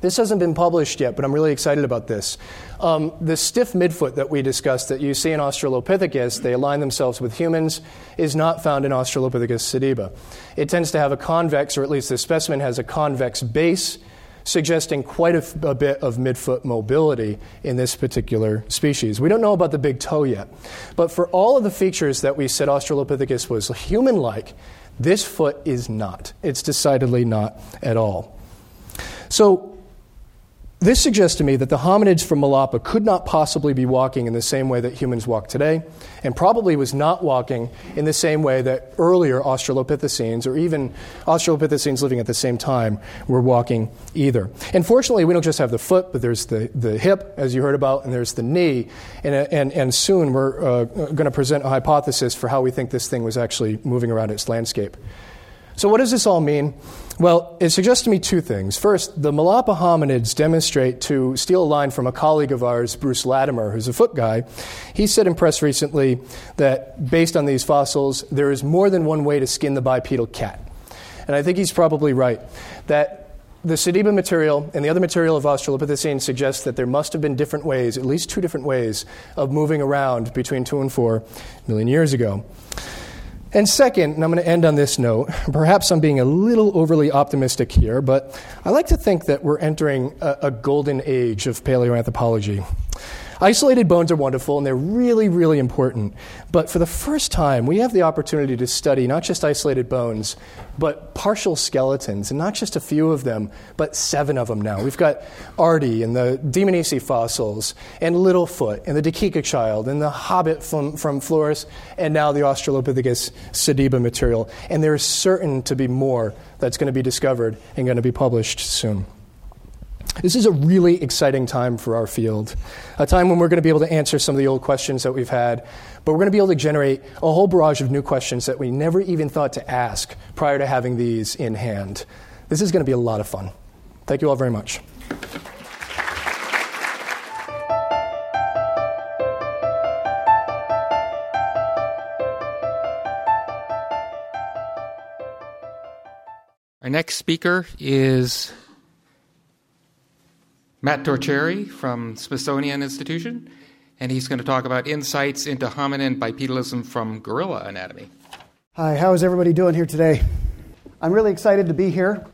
Speaker 4: This hasn't been published yet, but I'm really excited about this. Um, the stiff midfoot that we discussed that you see in Australopithecus, they align themselves with humans, is not found in Australopithecus sediba. It tends to have a convex, or at least the specimen has a convex base suggesting quite a, f- a bit of midfoot mobility in this particular species. We don't know about the big toe yet, but for all of the features that we said Australopithecus was human like, this foot is not. It's decidedly not at all. So, this suggests to me that the hominids from Malapa could not possibly be walking in the same way that humans walk today, and probably was not walking in the same way that earlier Australopithecines, or even Australopithecines living at the same time, were walking either. And fortunately, we don't just have the foot, but there's the, the hip, as you heard about, and there's the knee. And, and, and soon we're uh, going to present a hypothesis for how we think this thing was actually moving around its landscape. So, what does this all mean? Well, it suggests to me two things. First, the Malapa hominids demonstrate, to steal a line from a colleague of ours, Bruce Latimer, who's a foot guy, he said in press recently that based on these fossils, there is more than one way to skin the bipedal cat. And I think he's probably right. That the Sediba material and the other material of Australopithecine suggests that there must have been different ways, at least two different ways, of moving around between two and four million years ago. And second, and I'm going to end on this note, perhaps I'm being a little overly optimistic here, but I like to think that we're entering a, a golden age of paleoanthropology. Isolated bones are wonderful and they're really, really important. But for the first time, we have the opportunity to study not just isolated bones, but partial skeletons, and not just a few of them, but seven of them now. We've got Ardi and the Dmanisi fossils, and Littlefoot, and the Dikika child, and the Hobbit from, from Flores, and now the Australopithecus sediba material. And there is certain to be more that's going to be discovered and going to be published soon. This is a really exciting time for our field, a time when we're going to be able to answer some of the old questions that we've had, but we're going to be able to generate a whole barrage of new questions that we never even thought to ask prior to having these in hand. This is going to be a lot of fun. Thank you all very much.
Speaker 2: Our next speaker is Matt Tocheri from Smithsonian Institution, and he's going to talk about insights into hominin bipedalism from gorilla anatomy.
Speaker 5: Hi, how is everybody doing here today? I'm really excited to be here.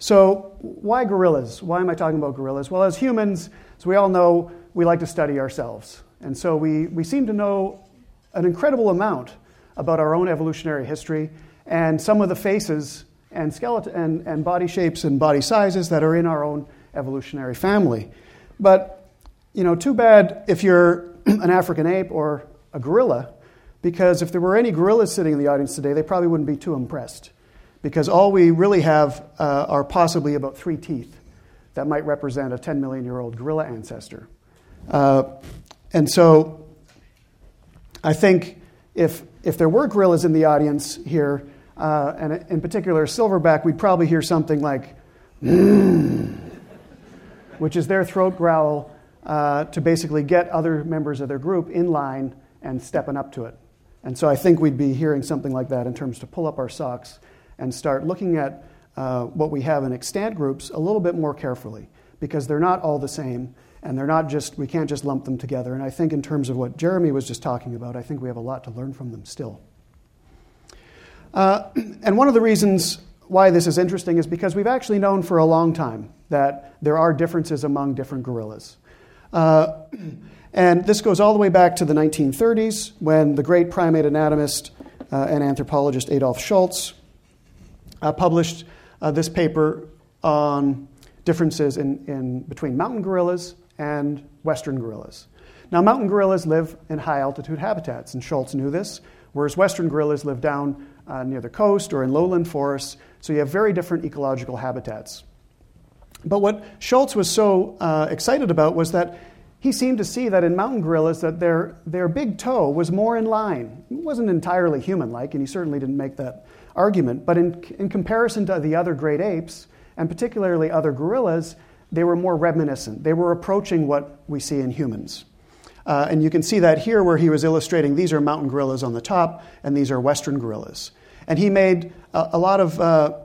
Speaker 5: So, why gorillas? Why am I talking about gorillas? Well, as humans, as we all know, we like to study ourselves. And so we, we seem to know an incredible amount about our own evolutionary history and some of the faces and skeleton and, and body shapes and body sizes that are in our own evolutionary family. But, you know, too bad if you're an African ape or a gorilla, because if there were any gorillas sitting in the audience today, they probably wouldn't be too impressed. Because all we really have uh, are possibly about three teeth that might represent a 10 million year old gorilla ancestor. Uh, and so I think if, if there were gorillas in the audience here, uh, and in particular silverback, we'd probably hear something like, mm which is their throat growl uh, to basically get other members of their group in line and stepping up to it. And so I think we'd be hearing something like that in terms to pull up our socks and start looking at uh, what we have in extant groups a little bit more carefully because they're not all the same and they're not just, we can't just lump them together. And I think, in terms of what Jeremy was just talking about, I think we have a lot to learn from them still. Uh, and one of the reasons why this is interesting is because we've actually known for a long time that there are differences among different gorillas. Uh, and this goes all the way back to the 1930s when the great primate anatomist uh, and anthropologist Adolph Schultz uh, published uh, this paper on differences in, in between mountain gorillas and western gorillas. Now, mountain gorillas live in high altitude habitats, and Schultz knew this, whereas western gorillas live down uh, near the coast or in lowland forests, so you have very different ecological habitats. But what Schultz was so uh, excited about was that he seemed to see that in mountain gorillas that their, their big toe was more in line. It wasn't entirely human-like, and he certainly didn't make that argument. But in, in comparison to the other great apes, and particularly other gorillas, they were more reminiscent. They were approaching what we see in humans. Uh, and you can see that here where he was illustrating these are mountain gorillas on the top, and these are western gorillas. And he made a, a lot of, uh,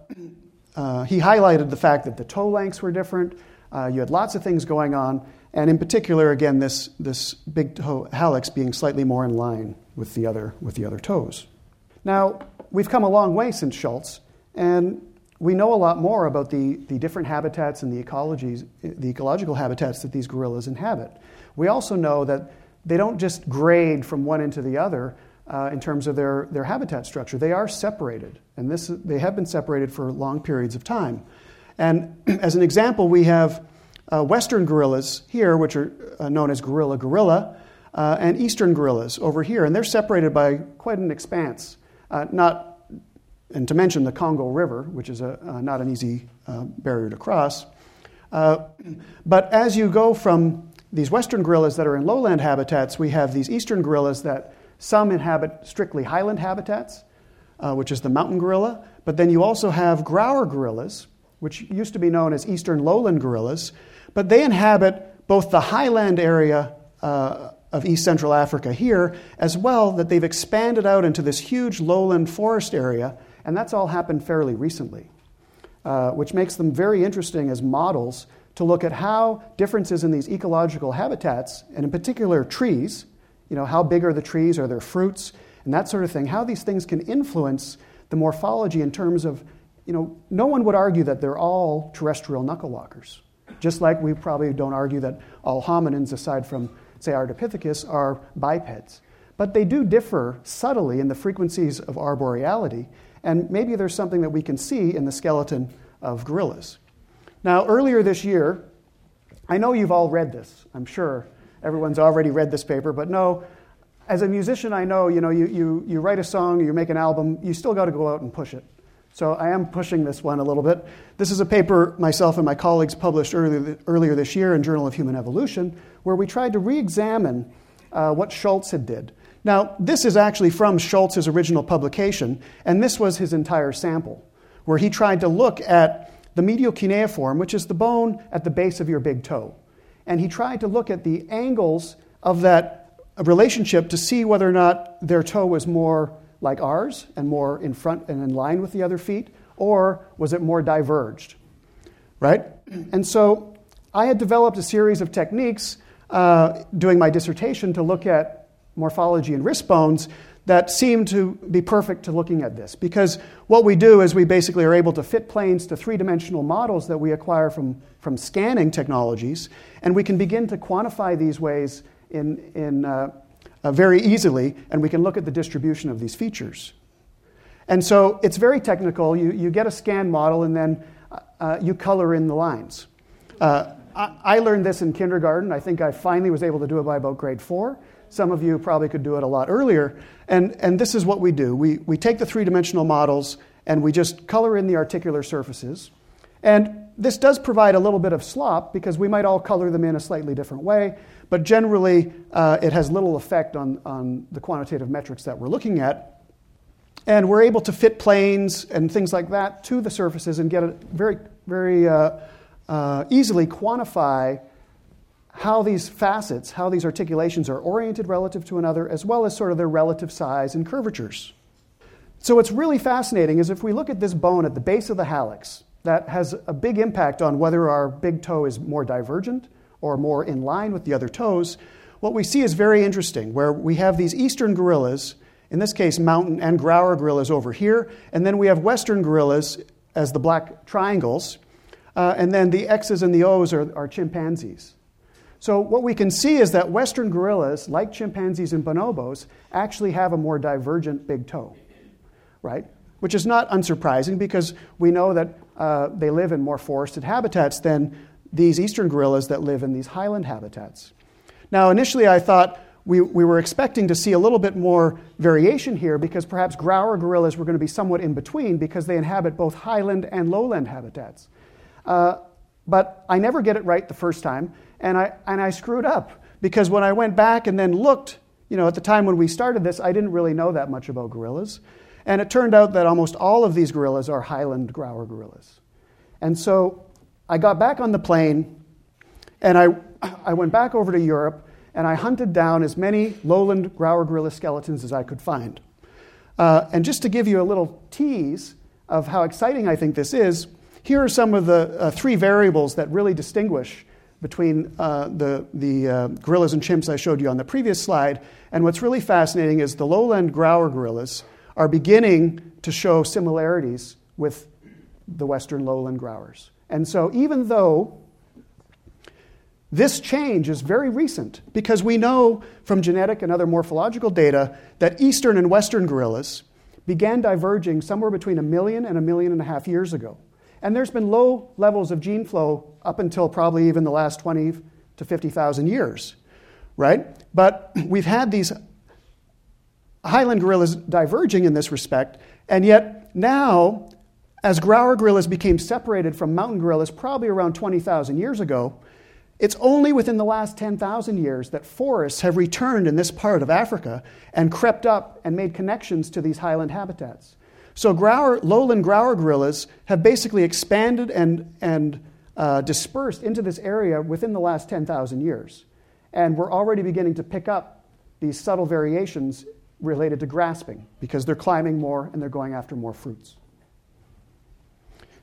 Speaker 5: uh, he highlighted the fact that the toe lengths were different. Uh, you had lots of things going on. And in particular, again, this, this big toe hallux being slightly more in line with the, other, with the other toes. Now, we've come a long way since Schultz, and we know a lot more about the, the different habitats and the ecologies, the ecological habitats that these gorillas inhabit. We also know that they don't just grade from one into the other uh, in terms of their, their habitat structure. They are separated, and this, they have been separated for long periods of time. And as an example, we have uh, western gorillas here, which are uh, known as gorilla gorilla, uh, and eastern gorillas over here, and they're separated by quite an expanse. Uh, not, and to mention the Congo River, which is a, uh, not an easy barrier to cross. but as you go from these western gorillas that are in lowland habitats, we have these eastern gorillas that some inhabit strictly highland habitats, uh, which is the mountain gorilla. But then you also have Grauer gorillas, which used to be known as eastern lowland gorillas. But they inhabit both the highland area uh, of East Central Africa here, as well that they've expanded out into this huge lowland forest area, and that's all happened fairly recently, uh, which makes them very interesting as models to look at how differences in these ecological habitats, and in particular trees, you know, how big are the trees? Are there fruits? and that sort of thing, how these things can influence the morphology in terms of, you know, no one would argue that they're all terrestrial knuckle walkers. Just like we probably don't argue that all hominins, aside from, say, Ardipithecus, are bipeds. But they do differ subtly in the frequencies of arboreality, and maybe there's something that we can see in the skeleton of gorillas. Now, earlier this year, I know you've all read this. I'm sure everyone's already read this paper, but no, as a musician, I know, you know, you, you, you write a song, you make an album, you still got to go out and push it. So I am pushing this one a little bit. This is a paper myself and my colleagues published earlier, earlier this year in Journal of Human Evolution, where we tried to re-examine uh, what Schultz had did. Now, this is actually from Schultz's original publication, and this was his entire sample, where he tried to look at the medial cuneiform, which is the bone at the base of your big toe. And he tried to look at the angles of that relationship to see whether or not their toe was more like ours and more in front and in line with the other feet, or was it more diverged? Right? And so I had developed a series of techniques uh, doing my dissertation to look at morphology in wrist bones that seem to be perfect to looking at this. Because what we do is we basically are able to fit planes to three dimensional models that we acquire from, from scanning technologies, and we can begin to quantify these ways in, in, uh, uh, very easily, and we can look at the distribution of these features. And so it's very technical. You, you get a scan model, and then uh, you color in the lines. Uh, I, I learned this in kindergarten. I think I finally was able to do it by about grade four. Some of you probably could do it a lot earlier. And, and this is what we do we, we take the three dimensional models and we just color in the articular surfaces. And this does provide a little bit of slop because we might all color them in a slightly different way, but generally uh, it has little effect on, on the quantitative metrics that we're looking at. And we're able to fit planes and things like that to the surfaces and get a very, very uh, uh, easily quantify how these facets, how these articulations are oriented relative to another, as well as sort of their relative size and curvatures. So, what's really fascinating is if we look at this bone at the base of the hallux, that has a big impact on whether our big toe is more divergent or more in line with the other toes. What we see is very interesting, where we have these eastern gorillas, in this case, mountain and Grauer gorillas over here, and then we have western gorillas as the black triangles, uh, and then the X's and the O's are, are chimpanzees. So, what we can see is that Western gorillas, like chimpanzees and bonobos, actually have a more divergent big toe, right? Which is not unsurprising because we know that uh, they live in more forested habitats than these eastern gorillas that live in these highland habitats. Now, initially, I thought we, we were expecting to see a little bit more variation here because perhaps Grauer gorillas were going to be somewhat in between because they inhabit both highland and lowland habitats. Uh, but I never get it right the first time, and I, and I screwed up because when I went back and then looked, you know, at the time when we started this, I didn't really know that much about gorillas. And it turned out that almost all of these gorillas are highland Grauer gorillas. And so I got back on the plane and I, I went back over to Europe and I hunted down as many lowland Grauer gorilla skeletons as I could find. Uh, and just to give you a little tease of how exciting I think this is, here are some of the uh, three variables that really distinguish between uh, the, the uh, gorillas and chimps I showed you on the previous slide. And what's really fascinating is the lowland Grauer gorillas are beginning to show similarities with the western lowland Grauers. And so, even though this change is very recent, because we know from genetic and other morphological data that eastern and western gorillas began diverging somewhere between a million and a million and a half years ago. And there's been low levels of gene flow up until probably even the last 20 to 50,000 years, right? But we've had these highland gorillas diverging in this respect, and yet now, as Grauer gorillas became separated from mountain gorillas probably around 20,000 years ago, it's only within the last 10,000 years that forests have returned in this part of Africa and crept up and made connections to these highland habitats. So Grauer, lowland Grauer gorillas have basically expanded and, and uh, dispersed into this area within the last 10,000 years. And we're already beginning to pick up these subtle variations related to grasping because they're climbing more and they're going after more fruits.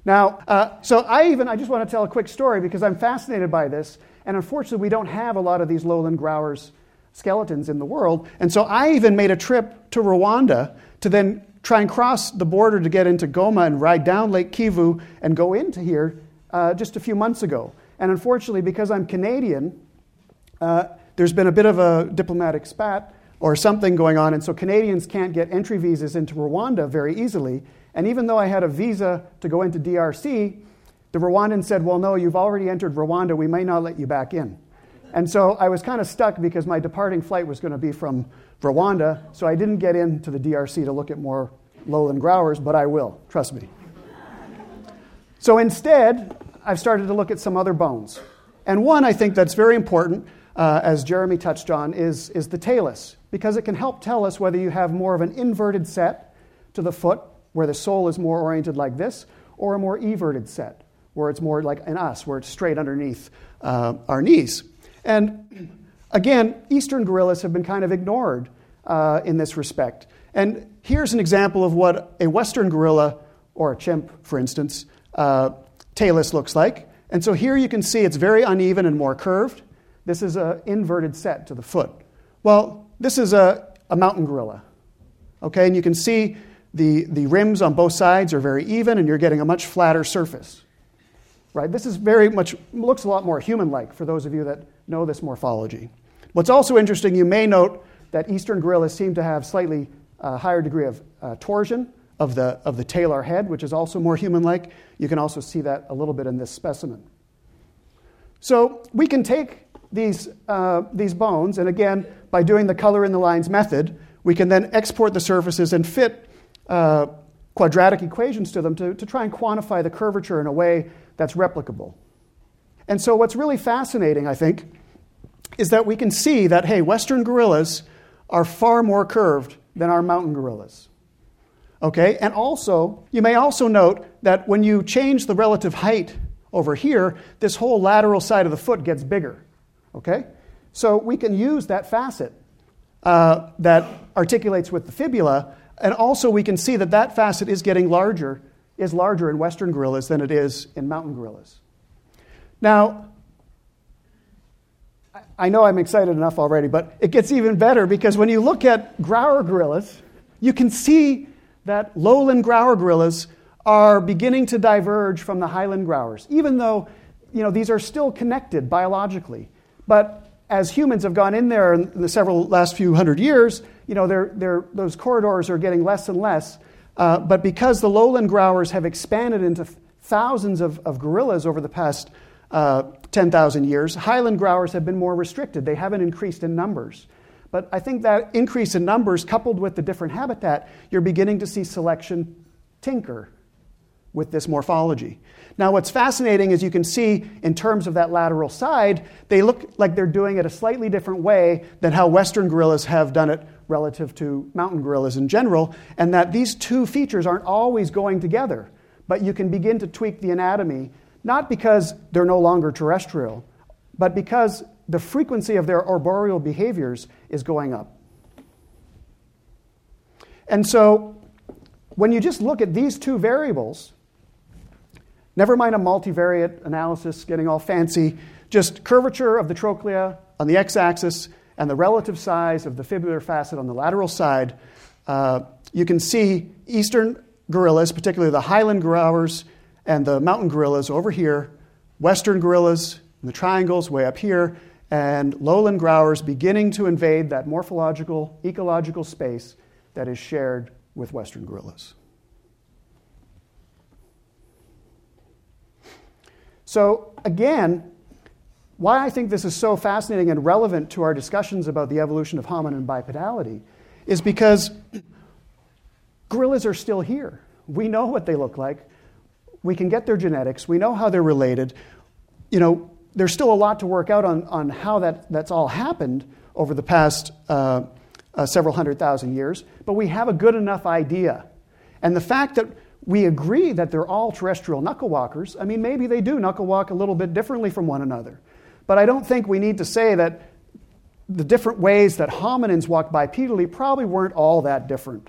Speaker 5: Now, uh, so I even, I just want to tell a quick story because I'm fascinated by this. And unfortunately, we don't have a lot of these lowland Grauers skeletons in the world. And so I even made a trip to Rwanda to then try and cross the border to get into Goma and ride down Lake Kivu and go into here uh, just a few months ago. And unfortunately, because I'm Canadian, uh, there's been a bit of a diplomatic spat or something going on, and so Canadians can't get entry visas into Rwanda very easily. And even though I had a visa to go into DRC, the Rwandan said, Well, no, you've already entered Rwanda, we may not let you back in. And so I was kind of stuck because my departing flight was going to be from Rwanda, so I didn't get into the DRC to look at more lowland Grauers, but I will, trust me. So instead, I've started to look at some other bones. And one I think that's very important, uh, as Jeremy touched on, is, is the talus, because it can help tell us whether you have more of an inverted set to the foot, where the sole is more oriented like this, or a more everted set, where it's more like an us, where it's straight underneath uh, our knees. And again, Eastern gorillas have been kind of ignored uh, in this respect. And here's an example of what a Western gorilla, or a chimp, for instance, uh, talus looks like. And so here you can see it's very uneven and more curved. This is an inverted set to the foot. Well, this is a, a mountain gorilla. Okay, and you can see the, the rims on both sides are very even, and you're getting a much flatter surface. Right? This is very much, looks a lot more human like for those of you that know this morphology. What's also interesting, you may note that eastern gorillas seem to have slightly uh, higher degree of uh, torsion of the, of the talar head, which is also more human like. You can also see that a little bit in this specimen. So we can take these, uh, these bones, and again, by doing the color in the lines method, we can then export the surfaces and fit uh, quadratic equations to them to, to try and quantify the curvature in a way that's replicable. And so, what's really fascinating, I think, is that we can see that, hey, Western gorillas are far more curved than our mountain gorillas. Okay? And also, you may also note that when you change the relative height over here, this whole lateral side of the foot gets bigger. Okay? So we can use that facet uh, that articulates with the fibula, and also we can see that that facet is getting larger, is larger in Western gorillas than it is in mountain gorillas. Now, I know I'm excited enough already, but it gets even better because when you look at Grauer gorillas, you can see that lowland Grauer gorillas are beginning to diverge from the highland Grauers, even though you know, these are still connected biologically. But as humans have gone in there in the several last few hundred years, you know, they're, they're, those corridors are getting less and less. Uh, but because the lowland Grauers have expanded into thousands of, of gorillas over the past uh, 10,000 years, highland Grauers have been more restricted. They haven't increased in numbers. But I think that increase in numbers, coupled with the different habitat, you're beginning to see selection tinker with this morphology. Now, what's fascinating is you can see in terms of that lateral side, they look like they're doing it a slightly different way than how Western gorillas have done it relative to mountain gorillas in general, and that these two features aren't always going together. But you can begin to tweak the anatomy, not because they're no longer terrestrial, but because the frequency of their arboreal behaviors is going up. And so, when you just look at these two variables, never mind a multivariate analysis getting all fancy, just curvature of the trochlea on the x axis and the relative size of the fibular facet on the lateral side, uh, you can see eastern gorillas, particularly the highland Grauers and the mountain gorillas over here, western gorillas, in the triangles way up here, and lowland Grauers beginning to invade that morphological, ecological space that is shared with western gorillas. So, again, why I think this is so fascinating and relevant to our discussions about the evolution of hominin bipedality is because gorillas are still here. We know what they look like. We can get their genetics. We know how they're related. You know, there's still a lot to work out on, on how that, that's all happened over the past uh, uh, several hundred thousand years, but we have a good enough idea. And the fact that we agree that they're all terrestrial knuckle walkers, I mean, maybe they do knuckle walk a little bit differently from one another. But I don't think we need to say that the different ways that hominins walk bipedally probably weren't all that different.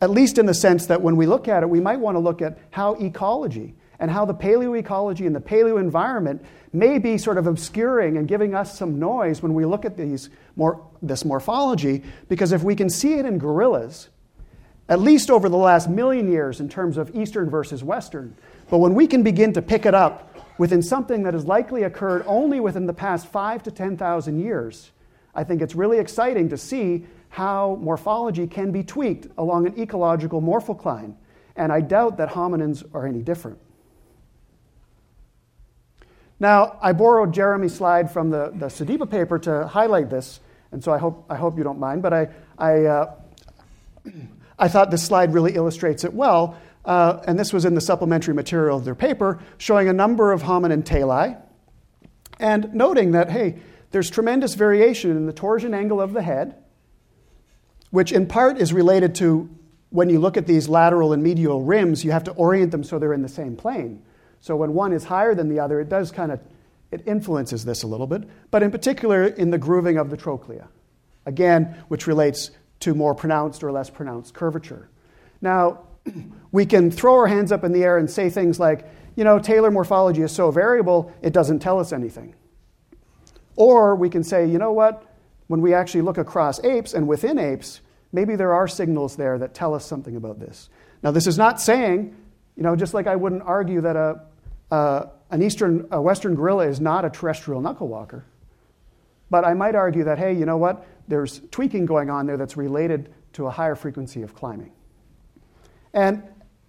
Speaker 5: At least in the sense that when we look at it, we might want to look at how ecology and how the paleoecology and the paleo environment may be sort of obscuring and giving us some noise when we look at these more, this morphology, because if we can see it in gorillas, at least over the last million years in terms of Eastern versus Western, but when we can begin to pick it up within something that has likely occurred only within the past five to 10,000 years, I think it's really exciting to see how morphology can be tweaked along an ecological morphocline. And I doubt that hominins are any different. Now, I borrowed Jeremy's slide from the, the Sediba paper to highlight this, and so I hope, I hope you don't mind, but I, I, uh, I thought this slide really illustrates it well. Uh, and this was in the supplementary material of their paper, showing a number of hominin tali, and noting that, hey, there's tremendous variation in the torsion angle of the head, which in part is related to when you look at these lateral and medial rims, you have to orient them so they're in the same plane. So when one is higher than the other, it does kind of it influences this a little bit, but in particular in the grooving of the trochlea, again, which relates to more pronounced or less pronounced curvature. Now, we can throw our hands up in the air and say things like, you know, talar morphology is so variable, it doesn't tell us anything. Or we can say, you know what, when we actually look across apes and within apes, maybe there are signals there that tell us something about this. Now, this is not saying you know, just like I wouldn't argue that a, a an eastern, a western gorilla is not a terrestrial knuckle walker. But I might argue that, hey, you know what? There's tweaking going on there that's related to a higher frequency of climbing. And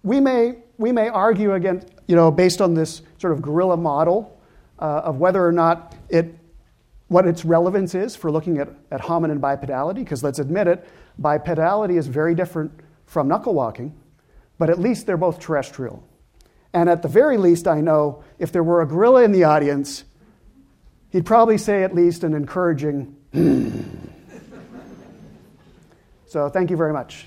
Speaker 5: we may, we may argue against, you know, based on this sort of gorilla model uh, of whether or not it, what its relevance is for looking at, at hominin bipedality, because let's admit it, bipedality is very different from knuckle walking but at least they're both terrestrial. And at the very least, I know if there were a gorilla in the audience, he'd probably say at least an encouraging, so thank you very much.